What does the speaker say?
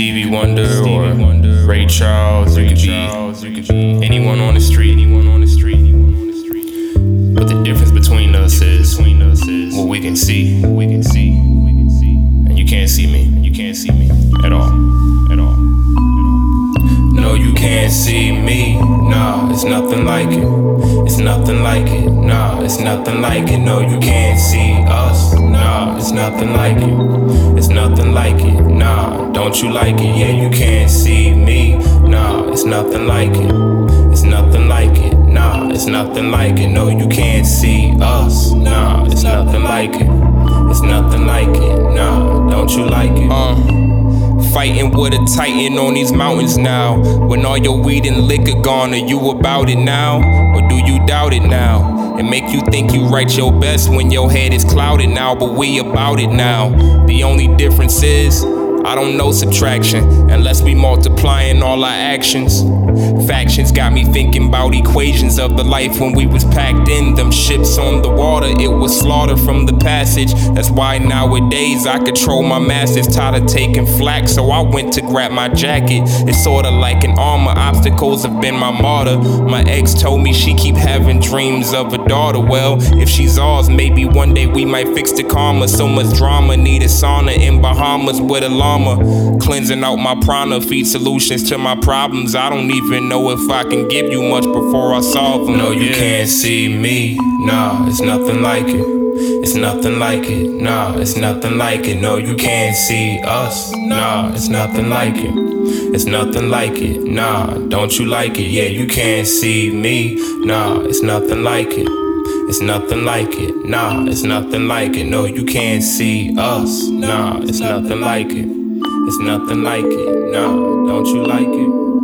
Wonder or Ray Charles. You could be anyone on the street. Anyone on the street. But the difference between us is what we can see. We can see. And you can't see me. You can't see me at all. At all. No, you can't see me. Nah, it's nothing like it. It's nothing like it. Nah, it's nothing like it. No, you can't see us. Nah, it's nothing like it. Don't you like it? Yeah, you can't see me. Nah, it's nothing like it. It's nothing like it. Nah, it's nothing like it. No, you can't see us. Nah, it's nothing like it. It's nothing like it. Nah, don't you like it? Uh. Fighting with a titan on these mountains now. When all your weed and liquor gone, are you about it now? Or do you doubt it now? And make you think you write your best when your head is clouded now, but we about it now. The only difference is. I don't know subtraction unless we multiplying all our actions. Factions got me thinking about equations of the life when we was packed in them ships on the water. It was slaughter from the passage. That's why nowadays I control my masses. Tired of taking flack, so I went to grab my jacket. It's sorta like an armor. Obstacles have been my martyr. My ex told me she keep having dreams of a daughter. Well, if she's ours, maybe one day we might fix the karma. So much drama, need a sauna in Bahamas with a llama. Cleansing out my prana, feed solutions to my problems. I don't even know if I can give you much before I solve them. No, you can't see me. Nah, it's nothing like it. It's nothing like it. Nah, it's nothing like it. No, you can't see us. Nah, it's nothing like it. It's nothing like it. Nah, don't you like it? Yeah, you can't see me. Nah, it's nothing like it. It's nothing like it. Nah, it's nothing like it. No, you can't see us. Nah, it's nothing like it. It's nothing like it. Nah, don't you like it?